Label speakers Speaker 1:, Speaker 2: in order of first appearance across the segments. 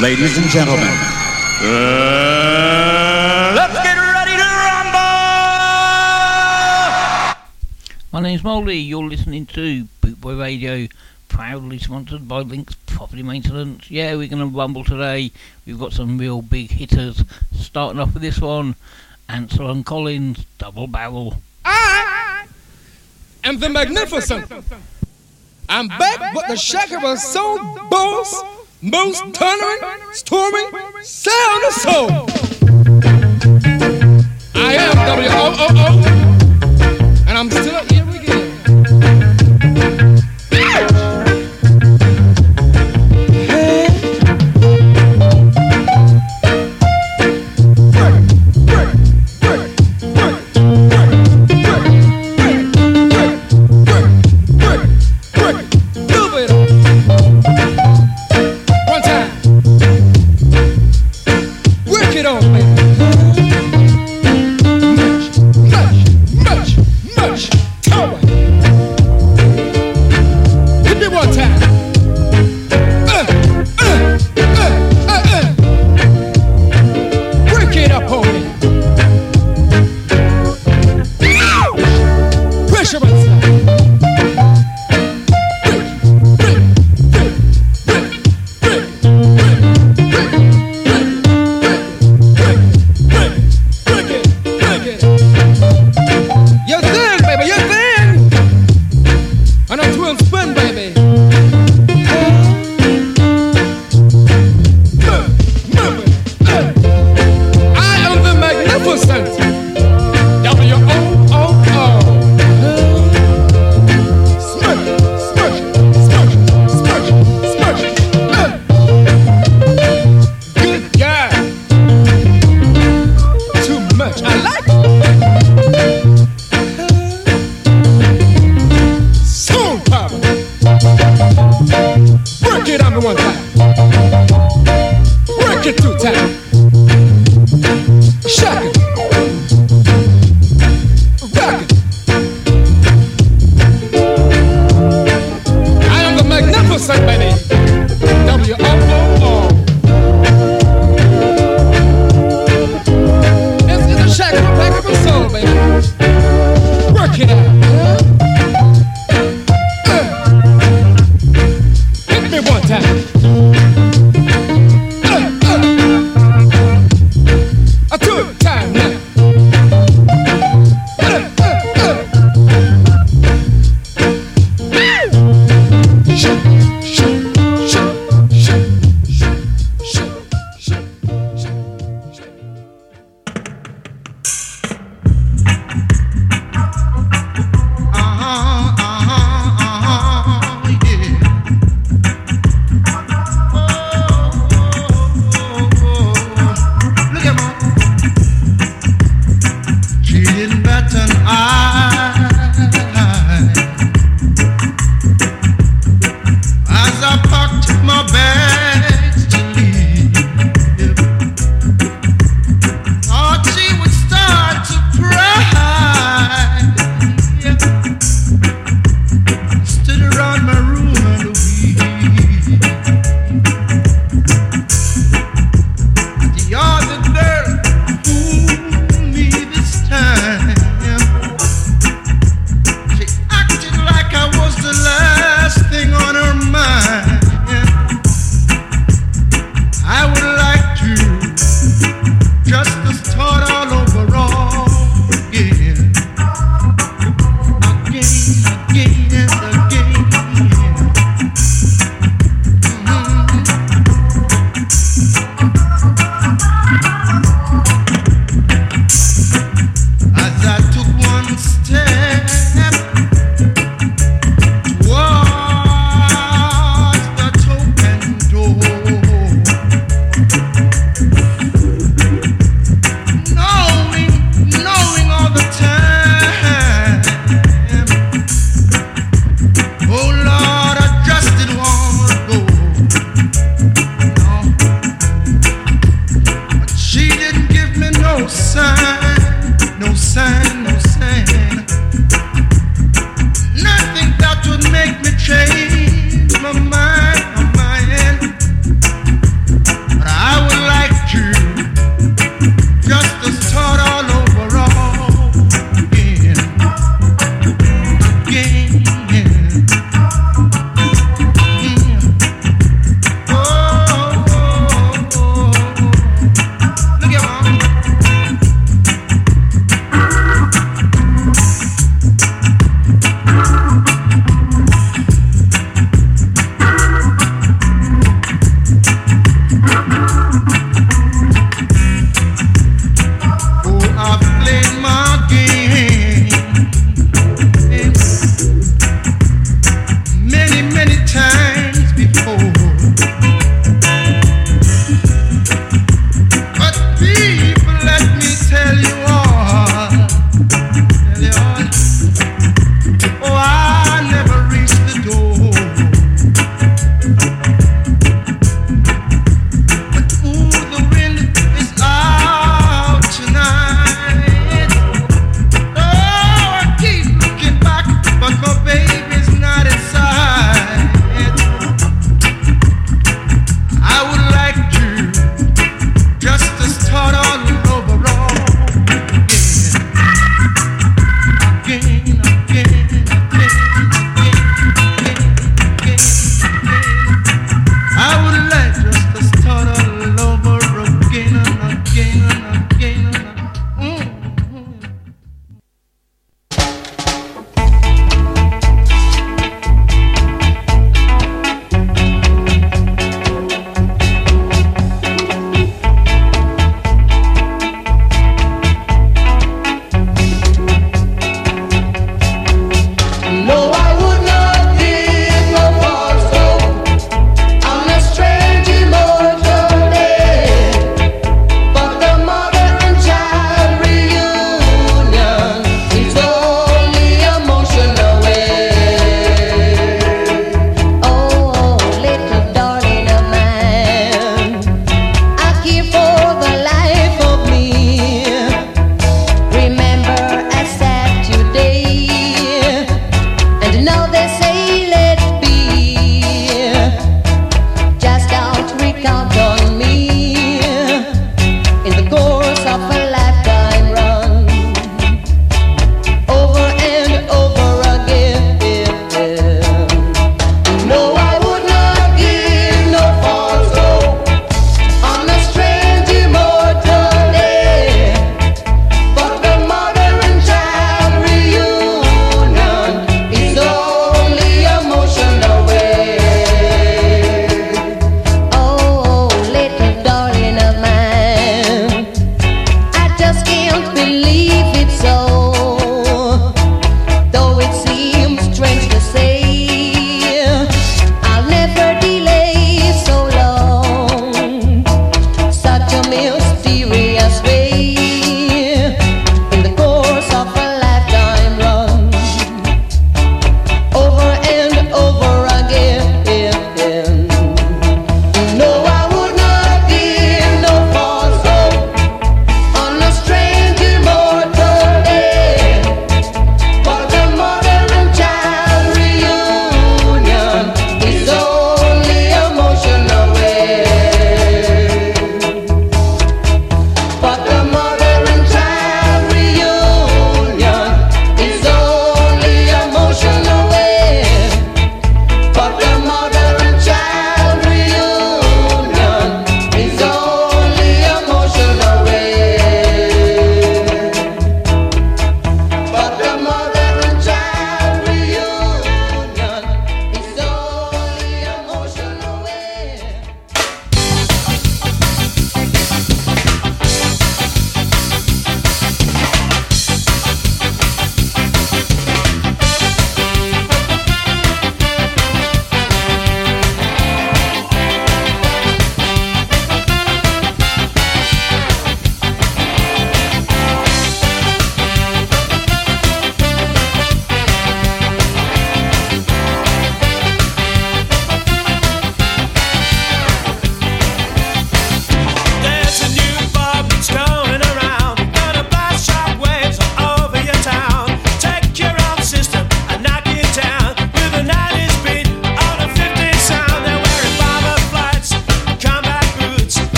Speaker 1: Ladies and gentlemen, uh,
Speaker 2: let's get ready to rumble!
Speaker 3: My name's Molly. You're listening to Bootboy Radio, proudly sponsored by Links Property Maintenance. Yeah, we're going to rumble today. We've got some real big hitters. Starting off with this one, Ansel and Collins, Double Barrel.
Speaker 4: I am the magnificent. I'm back with the shaker of soul boss, most thundering, storming sound of soul. I am W O O O, and I'm still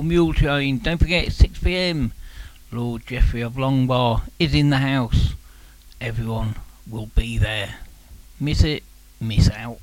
Speaker 1: Liverpool
Speaker 5: Mule Train.
Speaker 6: Don't forget, 6 pm, Lord Geoffrey of Longbar is in the house. Everyone will be there. Miss it, miss out.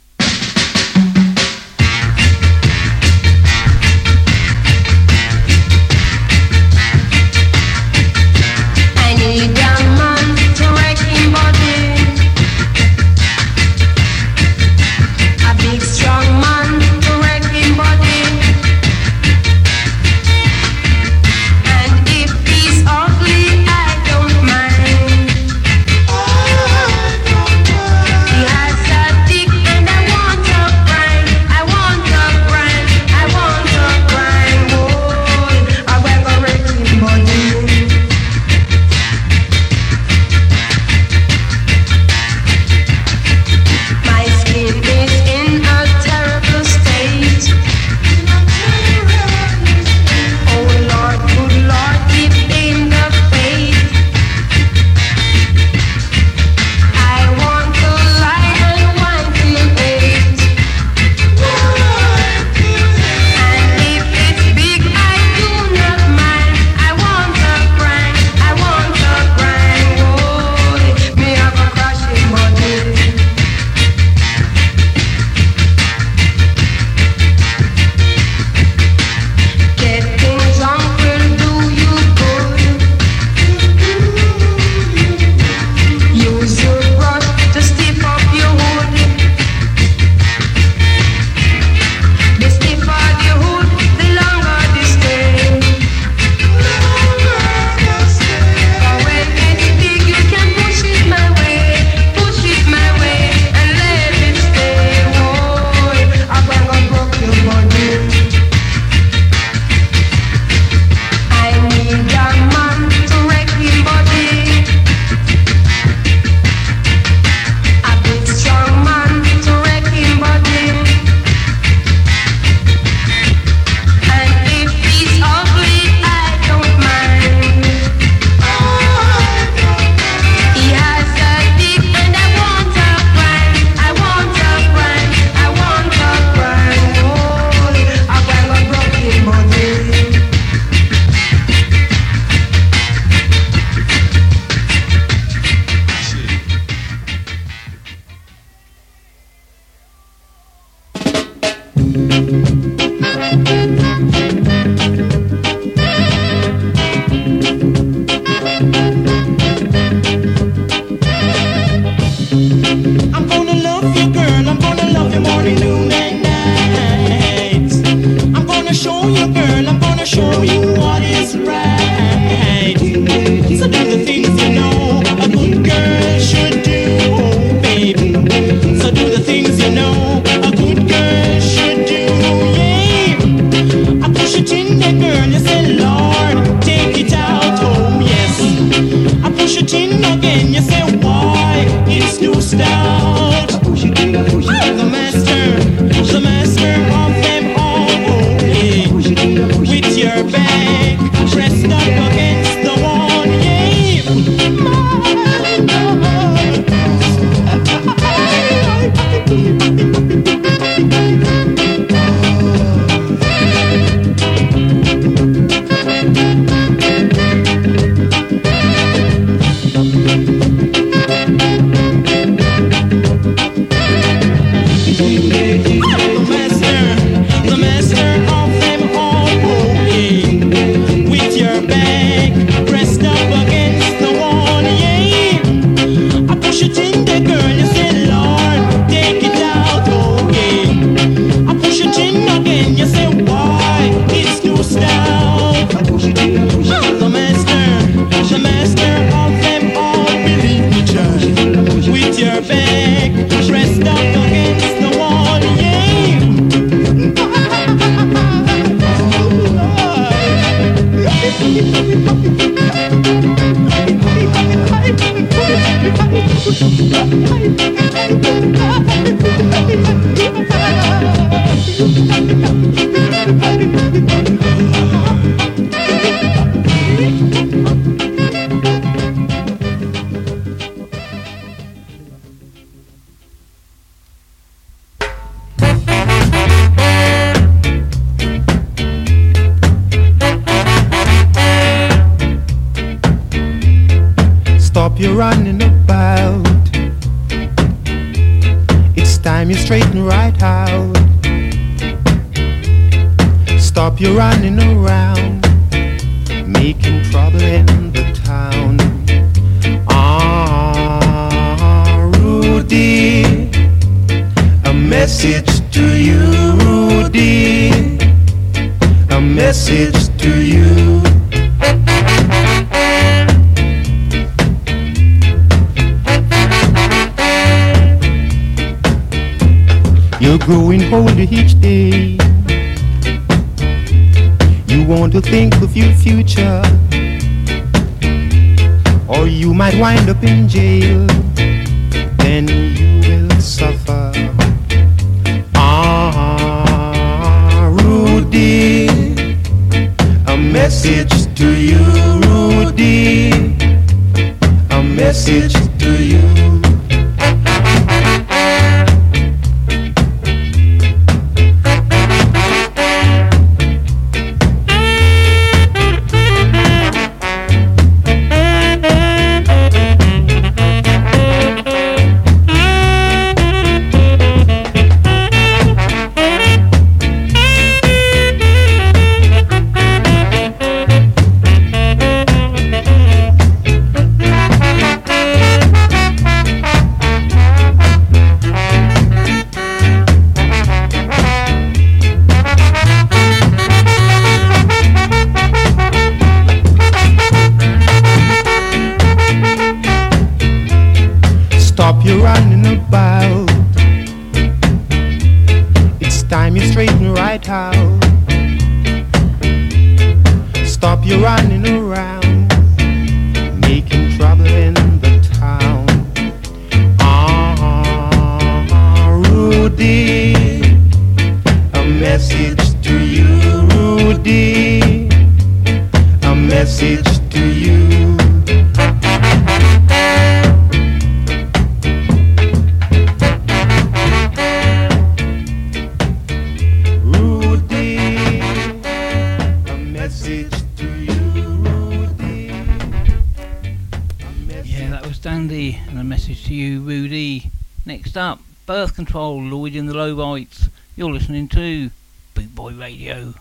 Speaker 7: Up,
Speaker 3: Birth Control, Lloyd and the Lowbites. You're listening to Boot Boy Radio.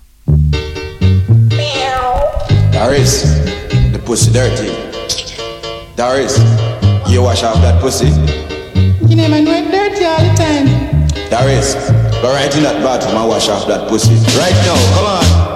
Speaker 8: Doris, the pussy dirty. Doris, you wash off that pussy.
Speaker 9: You name I name dirty all the time.
Speaker 8: Doris, but right in that bathroom I wash off that pussy. Right now, come on.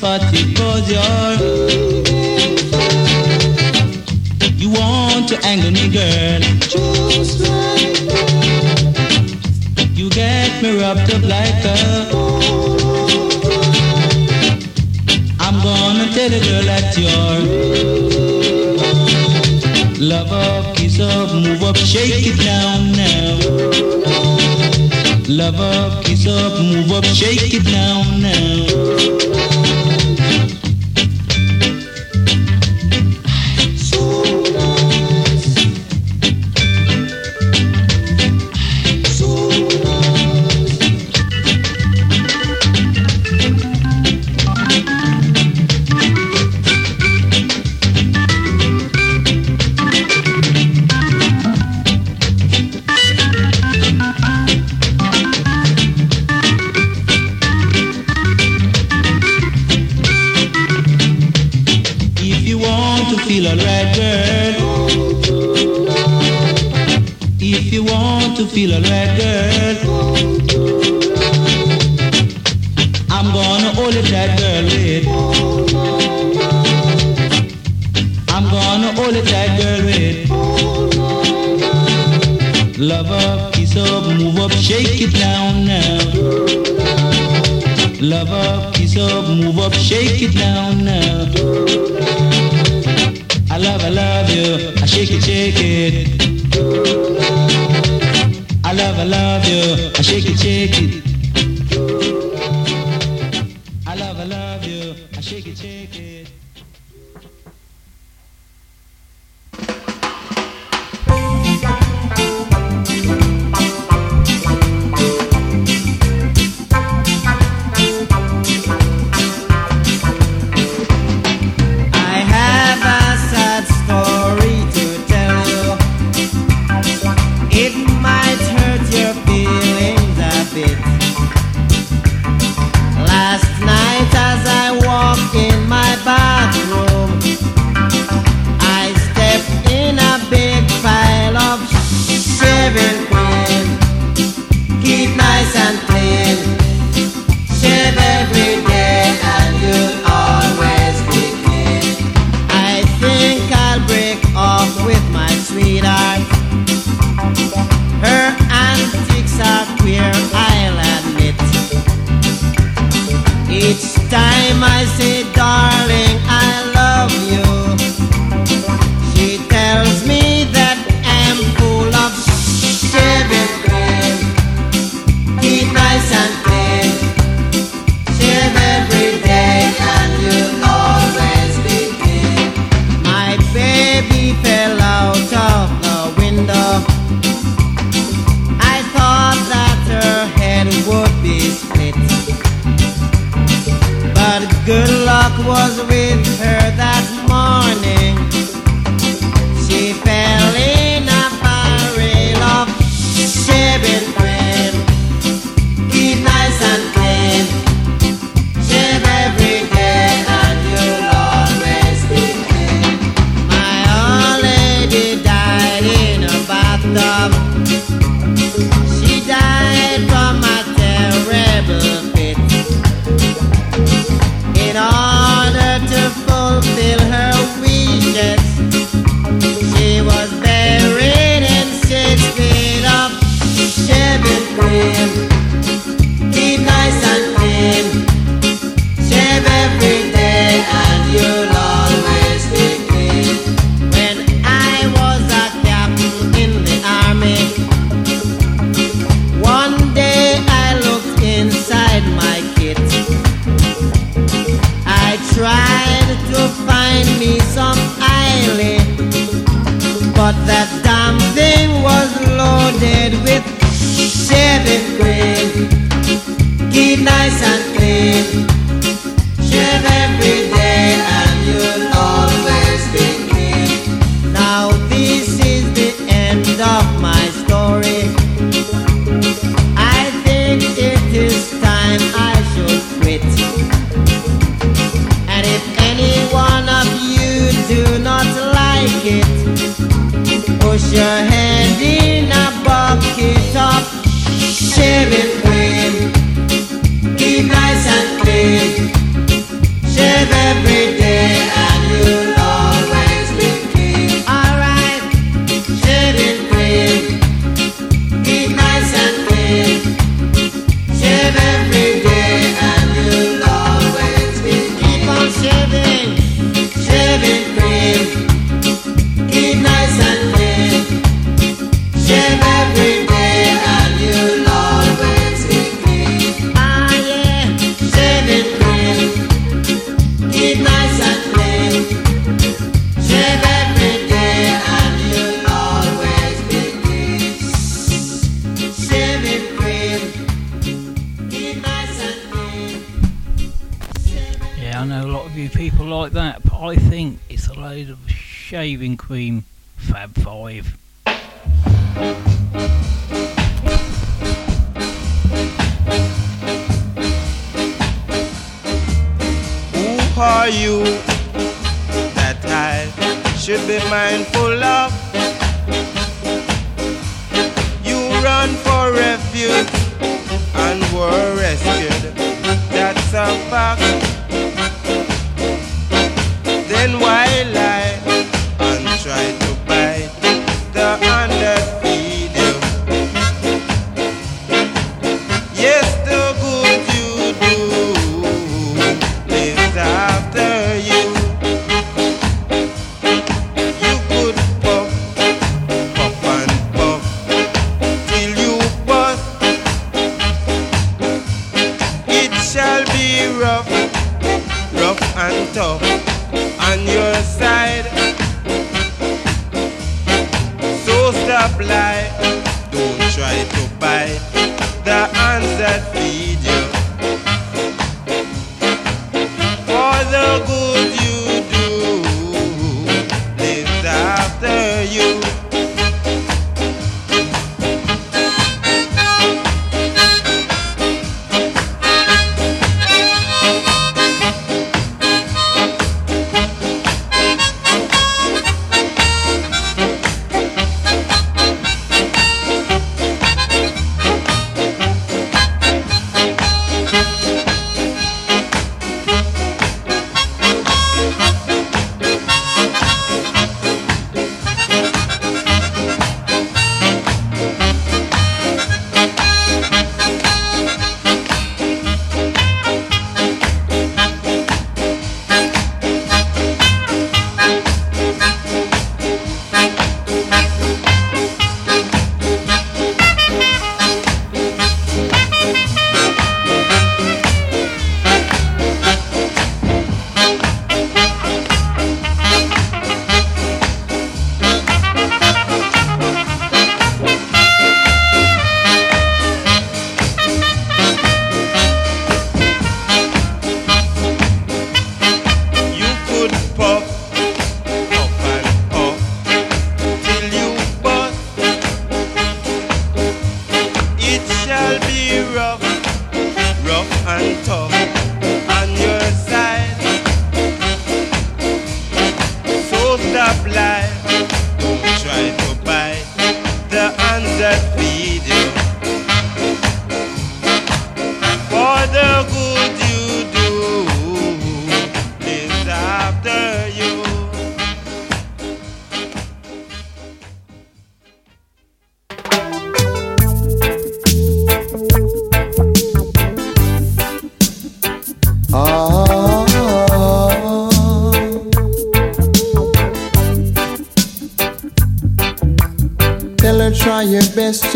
Speaker 9: party
Speaker 8: buzzard. You
Speaker 9: want to angle me, girl. Just like that. You get me wrapped up like a. I'm gonna tell a girl that your. Love up, kiss up, move up, shake it down now. Love up, kiss up, move up, shake it down now.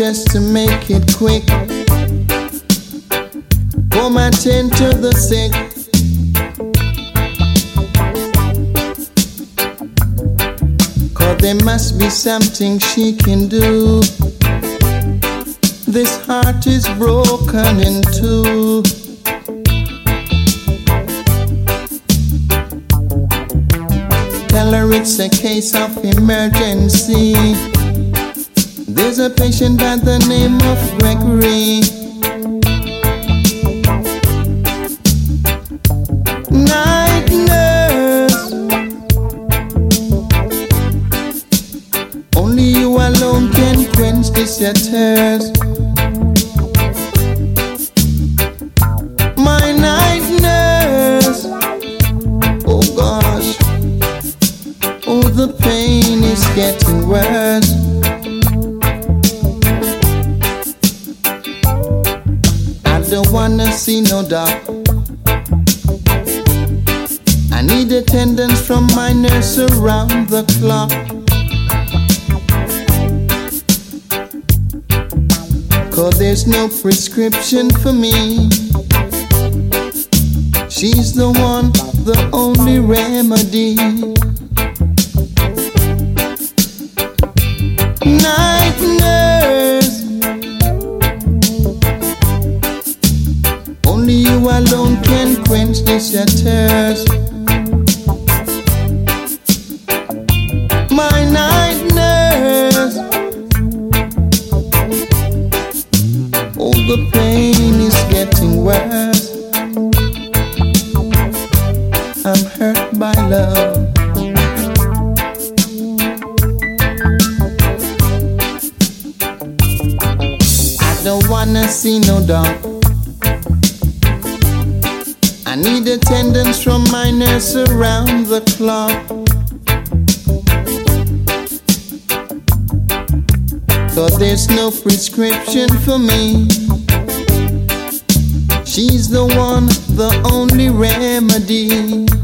Speaker 10: just to make it quick. pull my tend to the sick. Cause there must be something she can do. This heart is broken in two. Tell her it's a case of emergency. There's a patient by the name of Gregory. prescription for me. I see no doubt. I need attendance from my nurse around the clock. But there's no prescription for me. She's the one, the only remedy.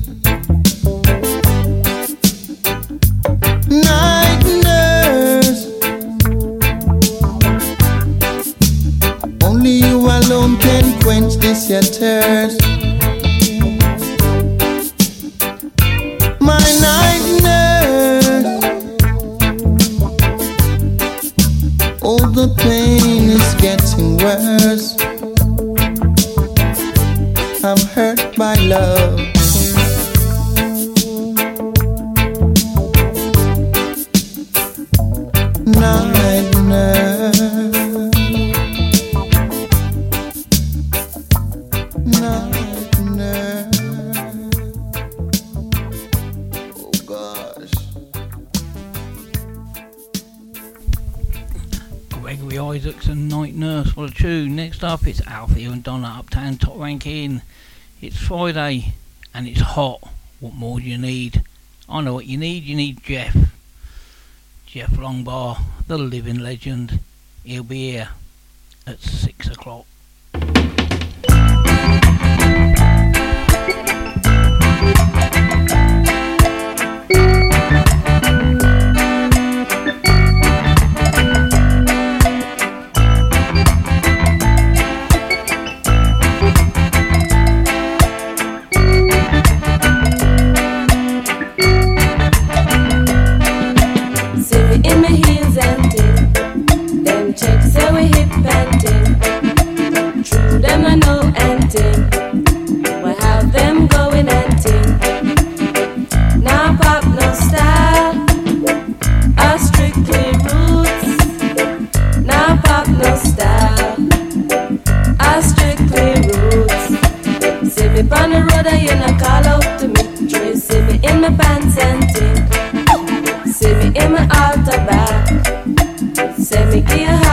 Speaker 3: It's Friday and it's hot. What more do you need? I know what you need. You need Jeff. Jeff Longbar, the living legend. He'll be here at six o'clock.
Speaker 6: Me on the road and you not call out to me. True, see me in my pants and tip. See me in my outer bag. Say me give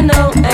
Speaker 10: I know.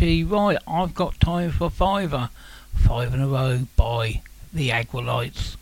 Speaker 9: Right,
Speaker 3: I've got time for Fiver. Five in a row by the Aguilites.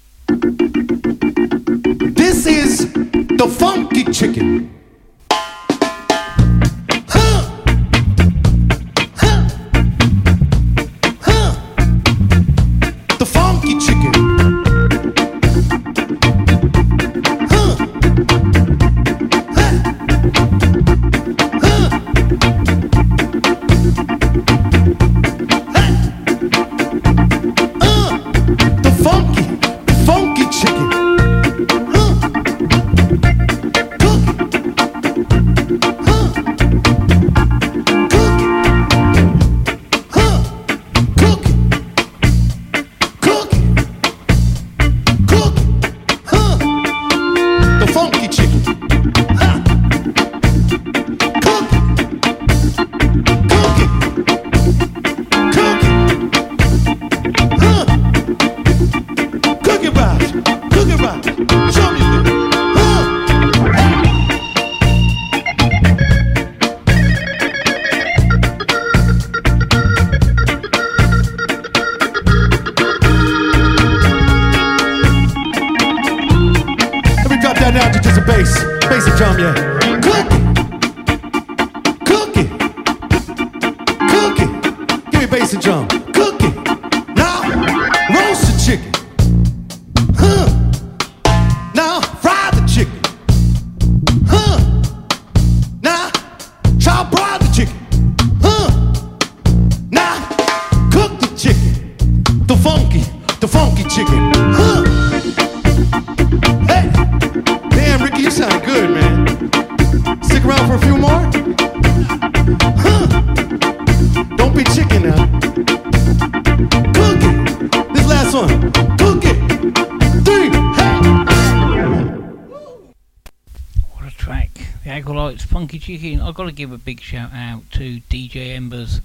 Speaker 3: I've got to give a big shout out to DJ Embers.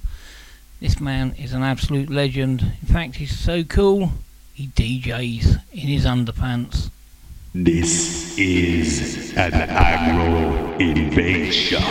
Speaker 3: This man is an absolute legend. In fact, he's so cool, he DJs in his underpants.
Speaker 11: This is an agro invasion.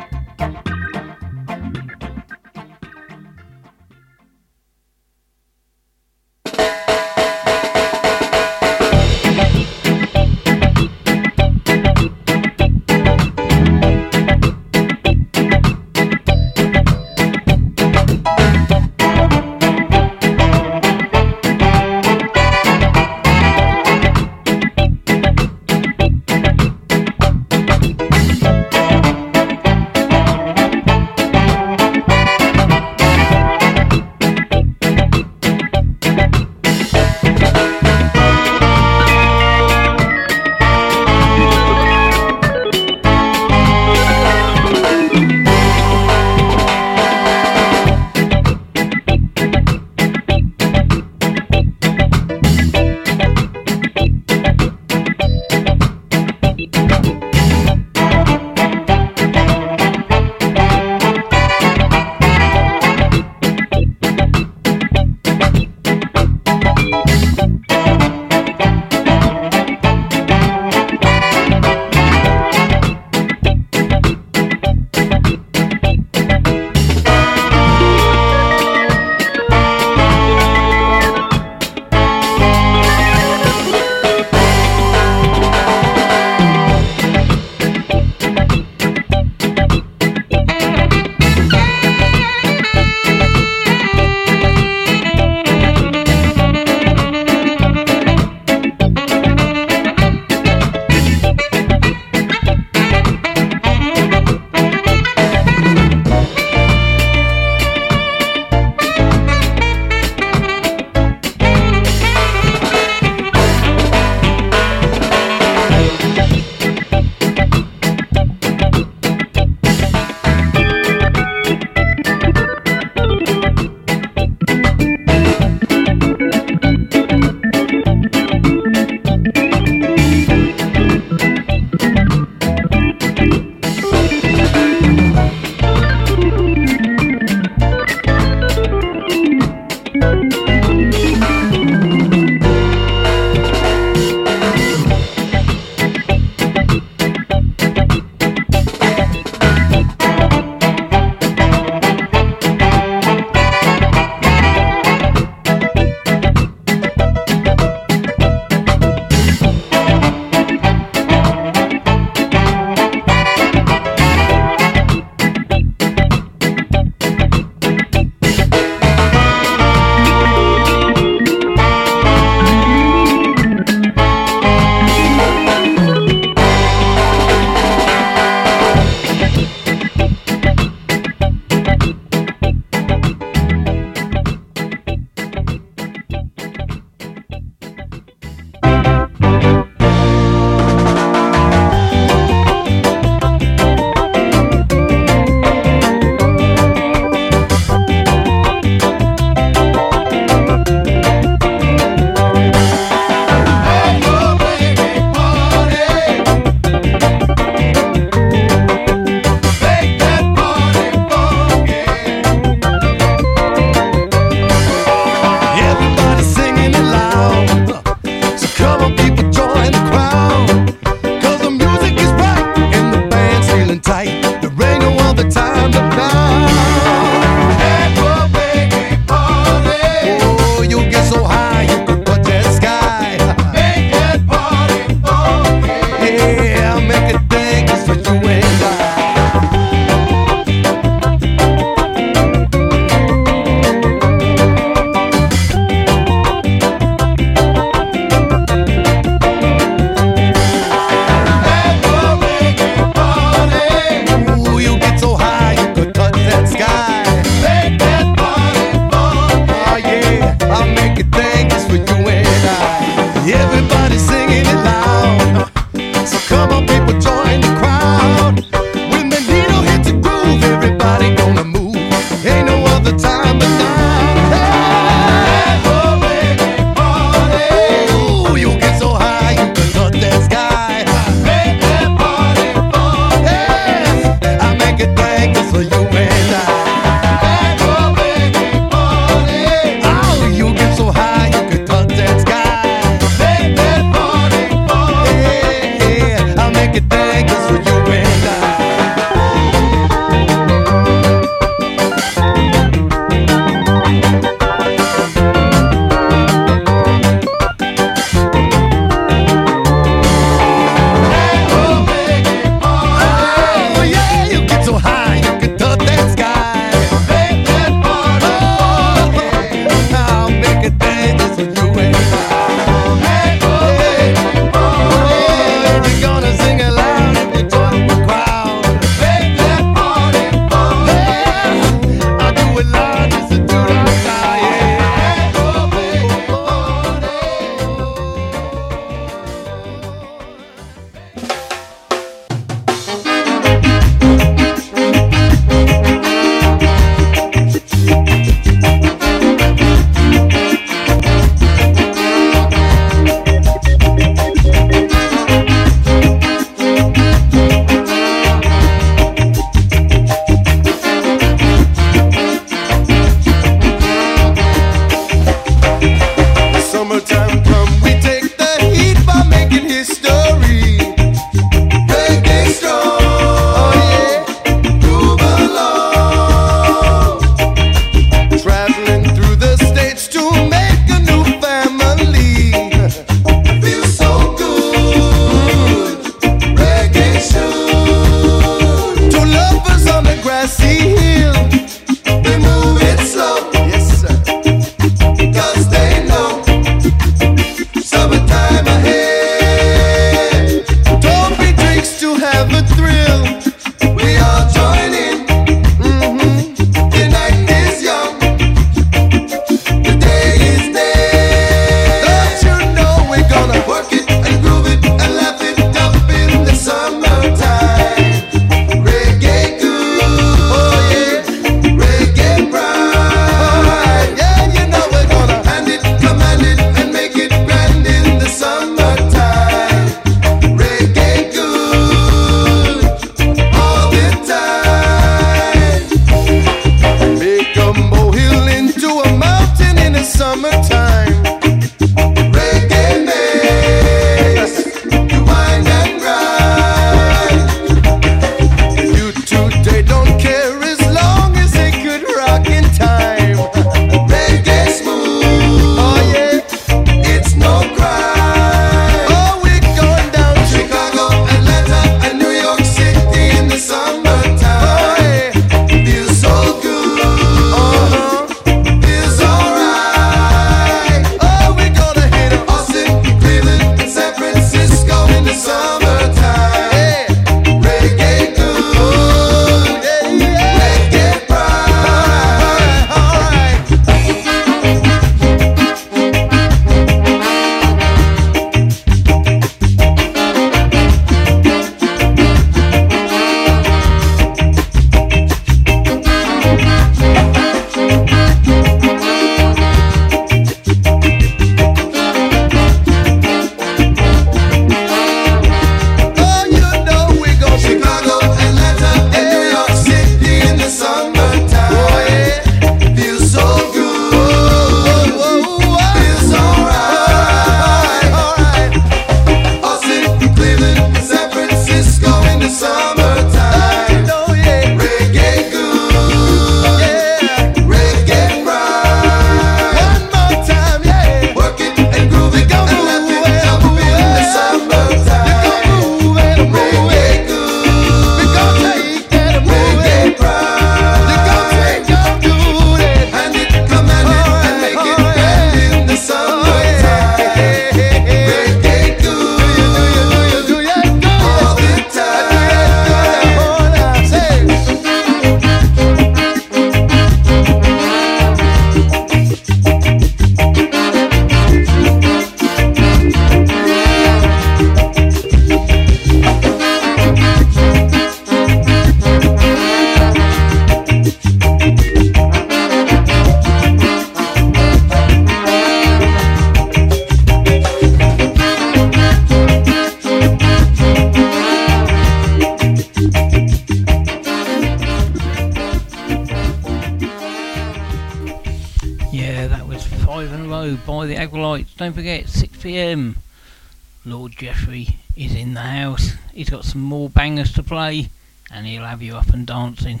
Speaker 3: house. He's got some more bangers to play, and he'll have you up and dancing.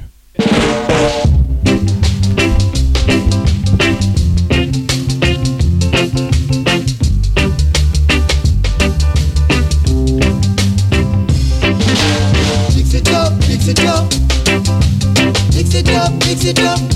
Speaker 12: Mix it up, mix it up, mix it up.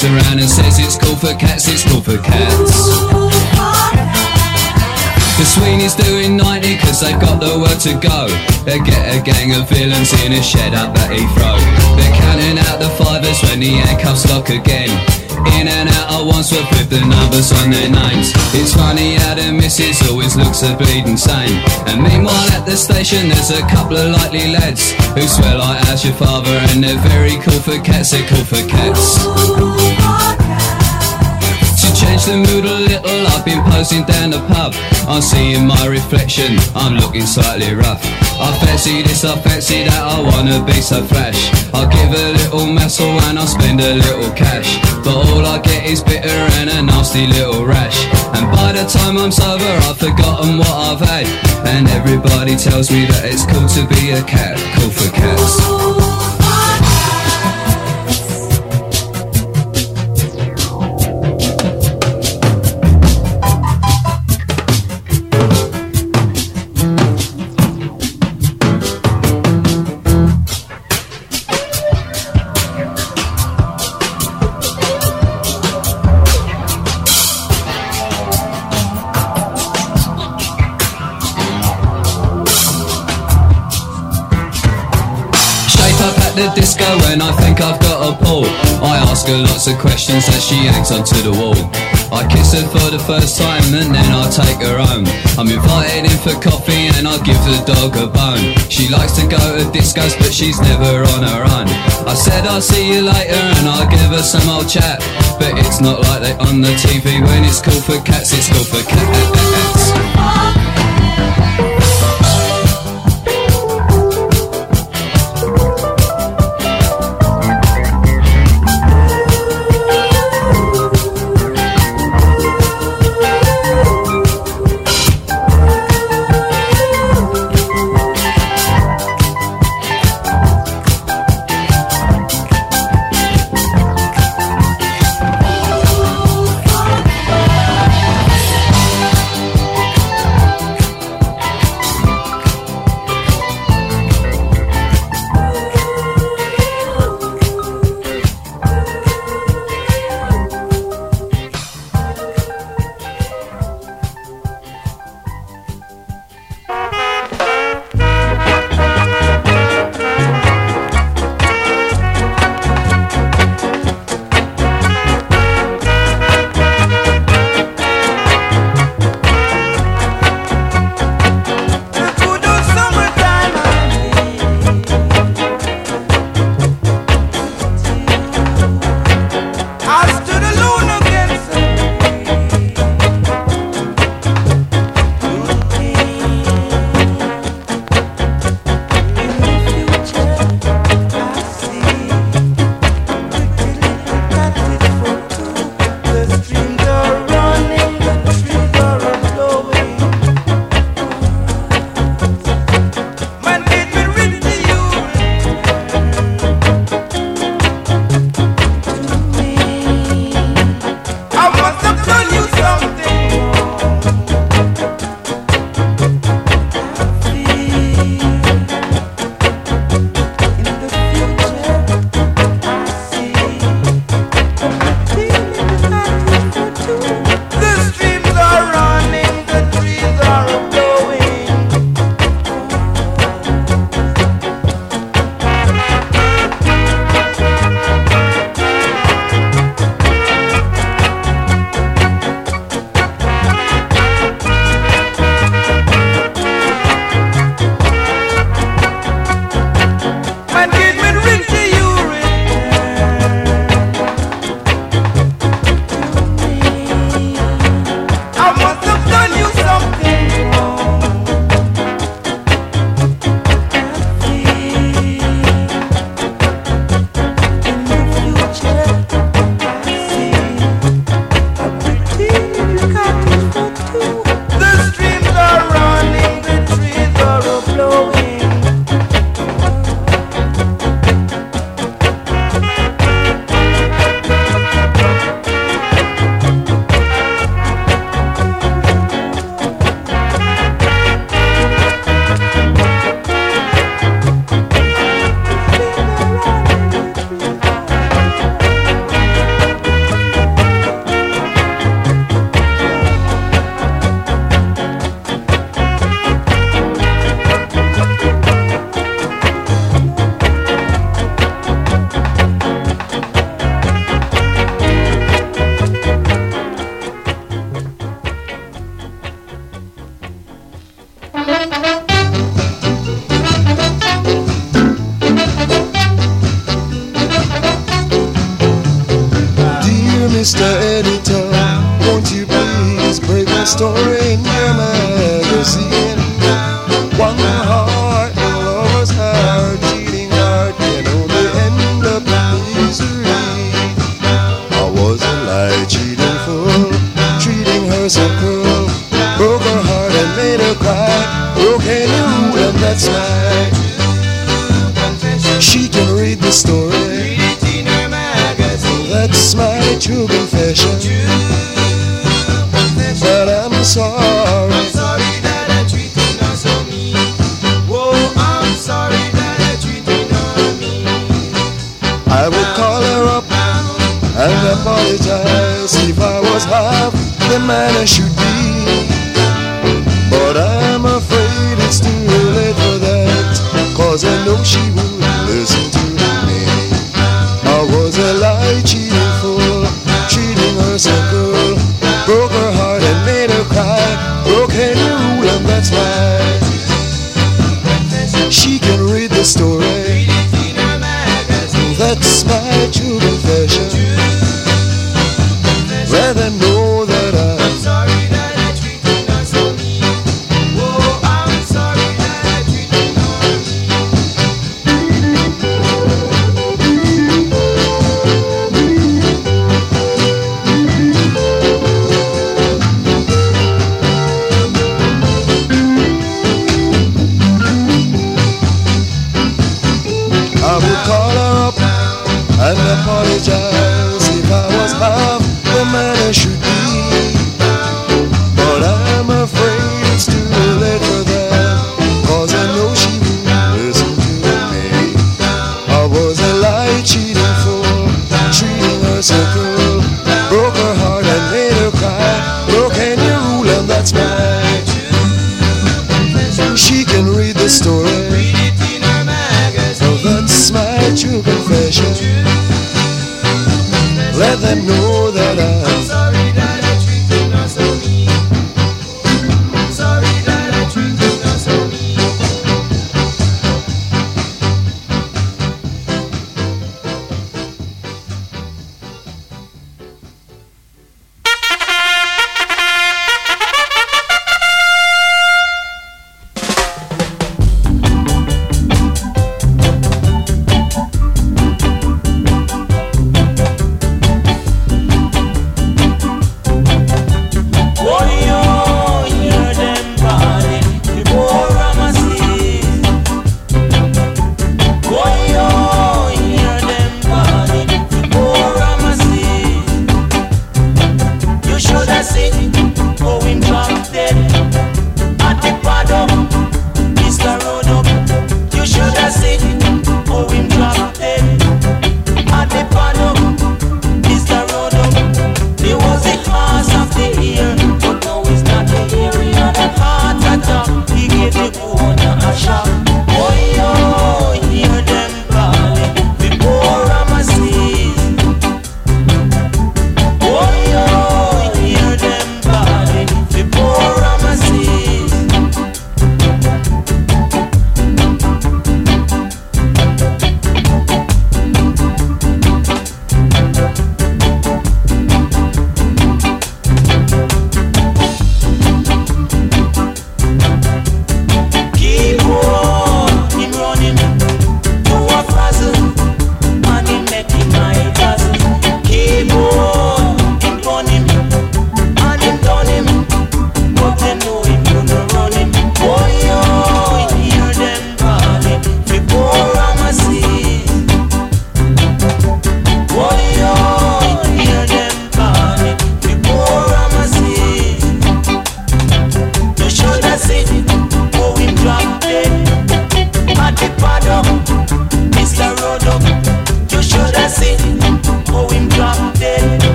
Speaker 13: Rides around and says it's cool for cats, it's cool for cats. The Sweeney's doing 90 cause they've got the work to go. They get a gang of villains in a shed up at Heathrow. They're counting out the fivers when the handcuffs lock again. In and out at once with the numbers on their names. It's funny how the missus always looks a bleeding sane. And meanwhile at the station there's a couple of likely lads who swear like as your father and they're very cool for cats, they're cool for cats. Change the mood a little, I've been posing down the pub. I'm seeing my reflection, I'm looking slightly rough. I fancy this, I fancy that, I wanna be so flash. I'll give a little muscle and I'll spend a little cash. But all I get is bitter and a nasty little rash. And by the time I'm sober, I've forgotten what I've had. And everybody tells me that it's cool to be a cat, cool for cats.
Speaker 14: Disco when I think I've got a pull. I ask her lots of questions as she hangs onto the wall. I kiss her for the first time and then I take her home. I'm invited in for coffee and I give the dog a bone. She likes to go to discos but she's never on her own. I said I'll see you later and I'll give her some old chat. But it's not like they on the TV when it's called for cats, it's called for cats.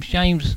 Speaker 3: James James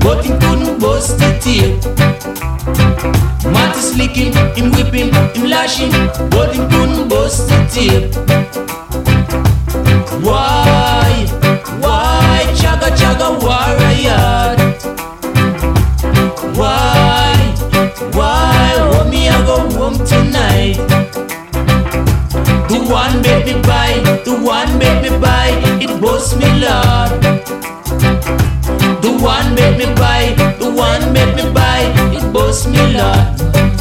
Speaker 15: but he couldn't bust it here. Matt is licking, him whipping, him lashing, but he couldn't bust it here. Why, why, chaga chaga warrior? Why, why, want me I go home tonight? The one baby, me buy, the one baby, me buy, it busts me, Lord
Speaker 16: make me
Speaker 17: buy, the one
Speaker 18: make me
Speaker 19: buy, it
Speaker 3: boasts me lot.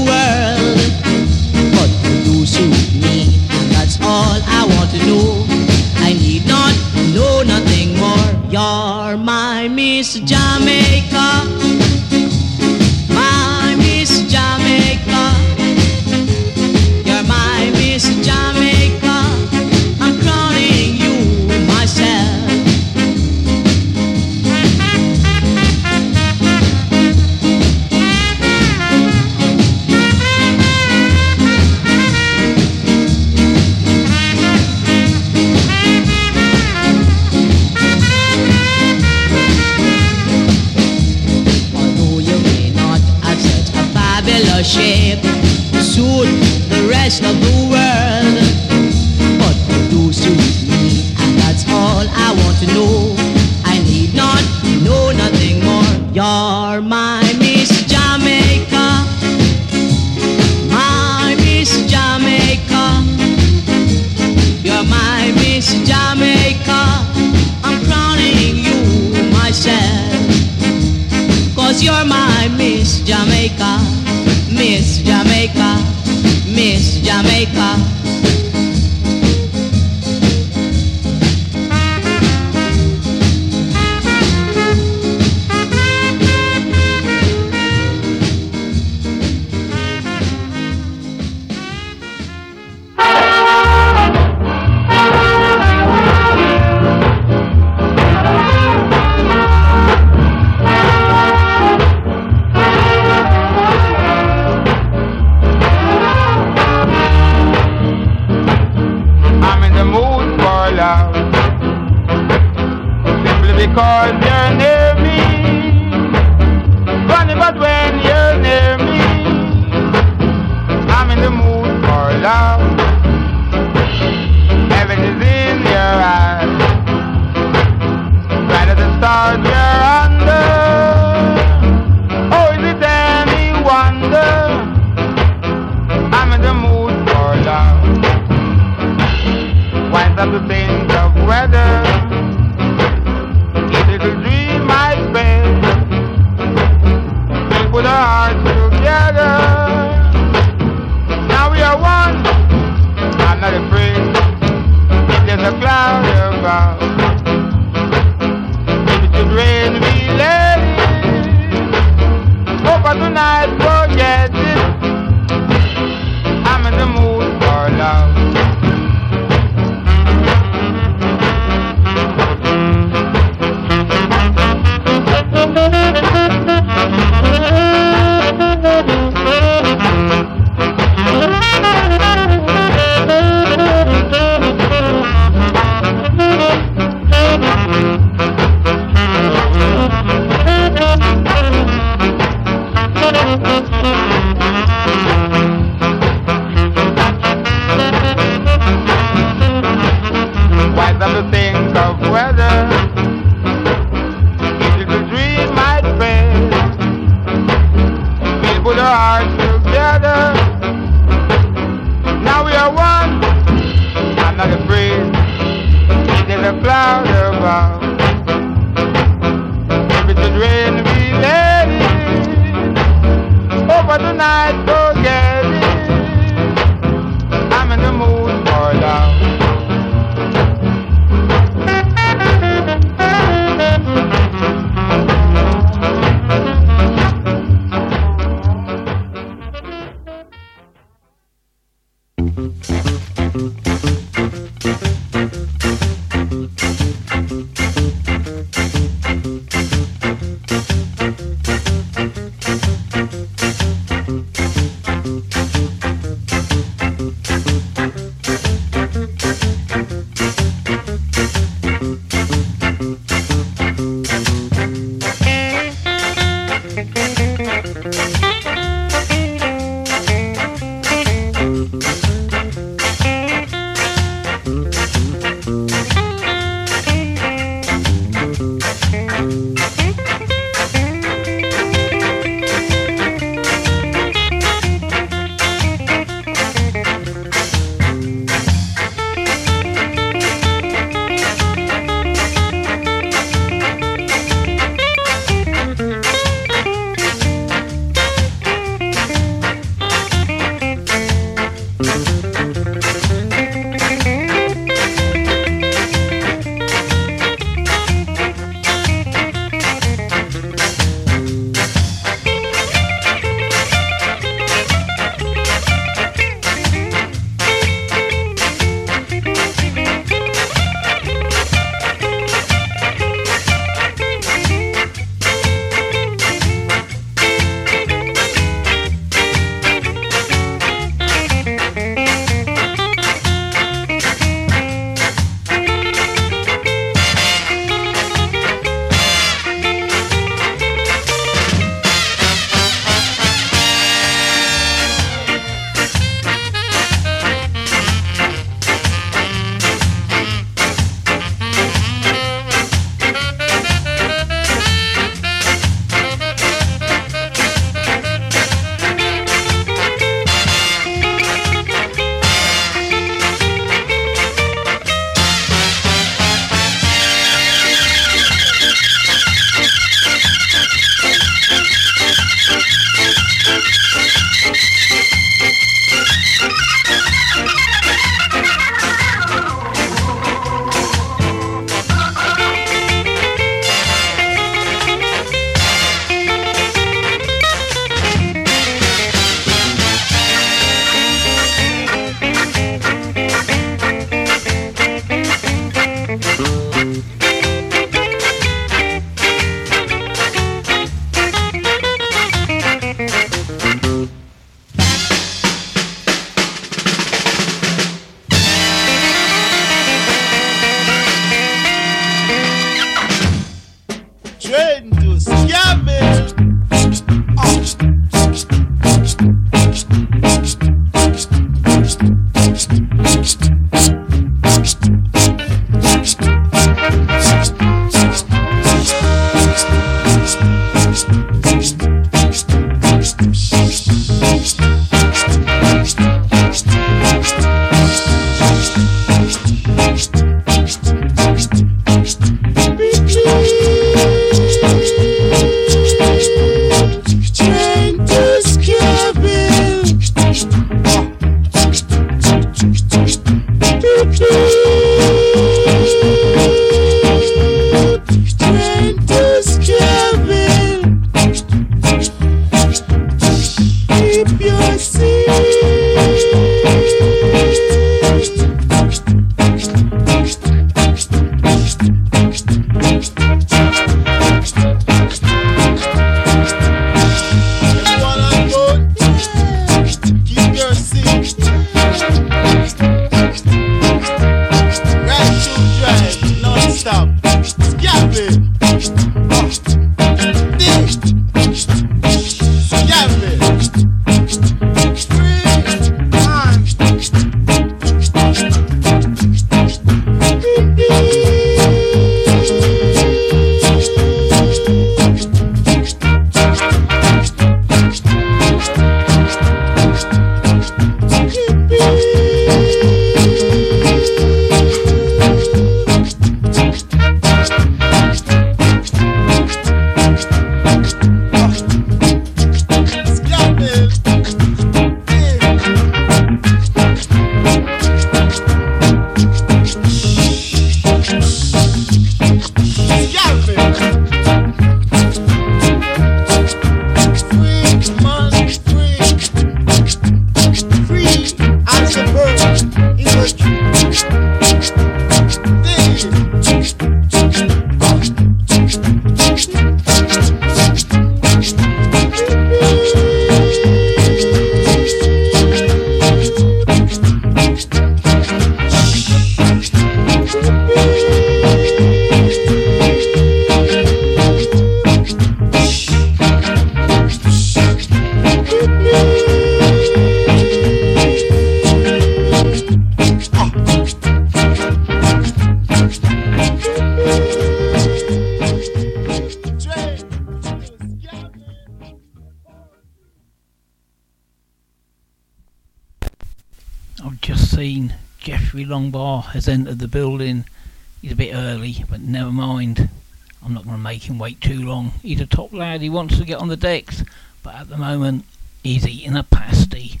Speaker 3: Make him wait too long. He's a top lad. He wants to get on the decks, but at the moment he's eating a pasty.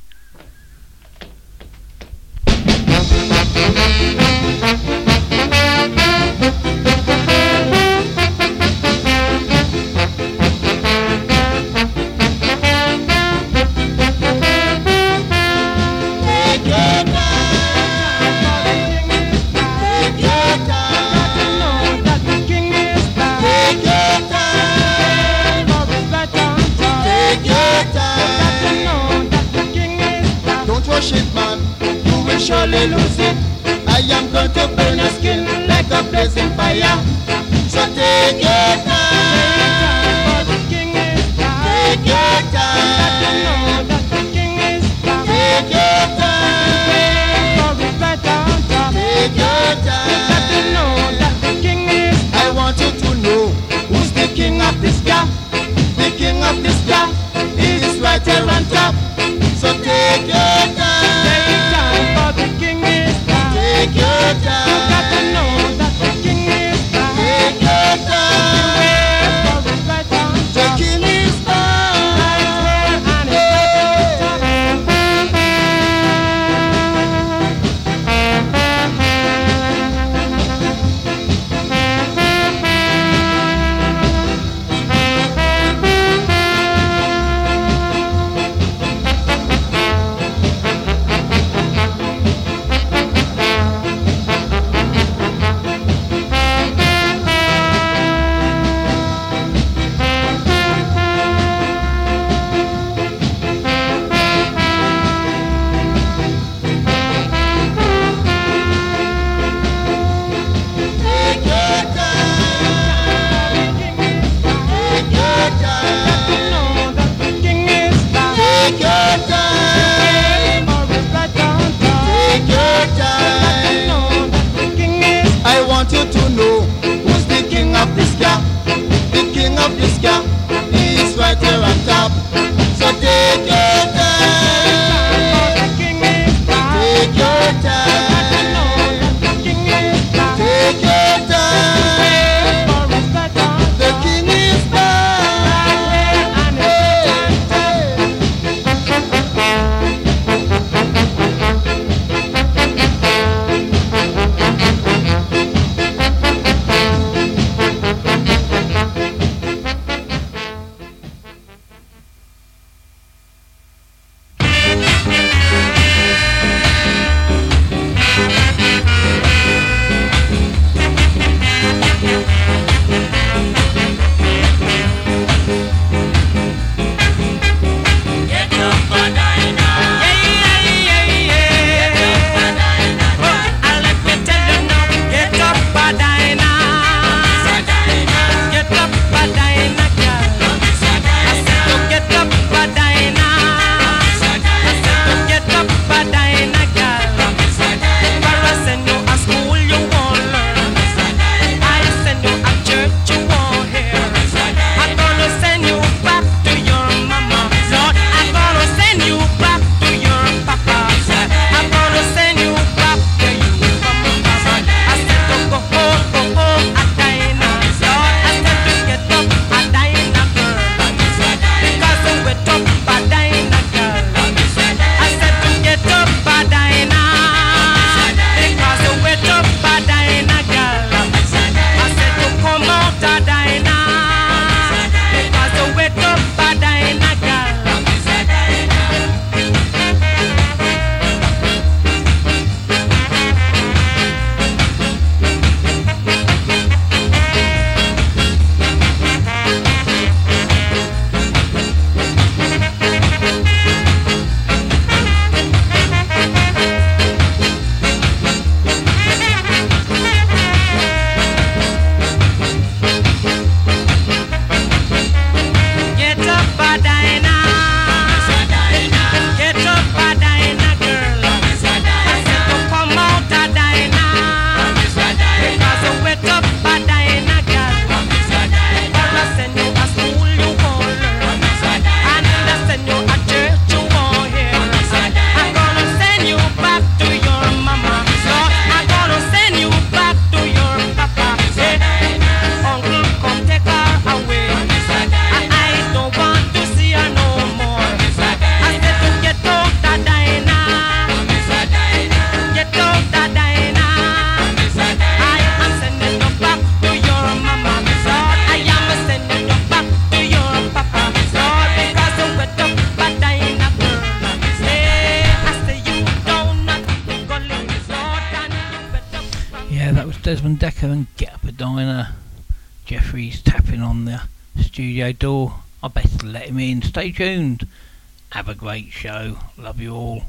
Speaker 20: Surely lose it. I am going to burn your skin like a blazing fire. So take your time. The king is the king. Take your time. Take your time. Take. I want you to know who's the king of this. The king of this is right here on top.
Speaker 3: Stay tuned. Have a great show. Love you all.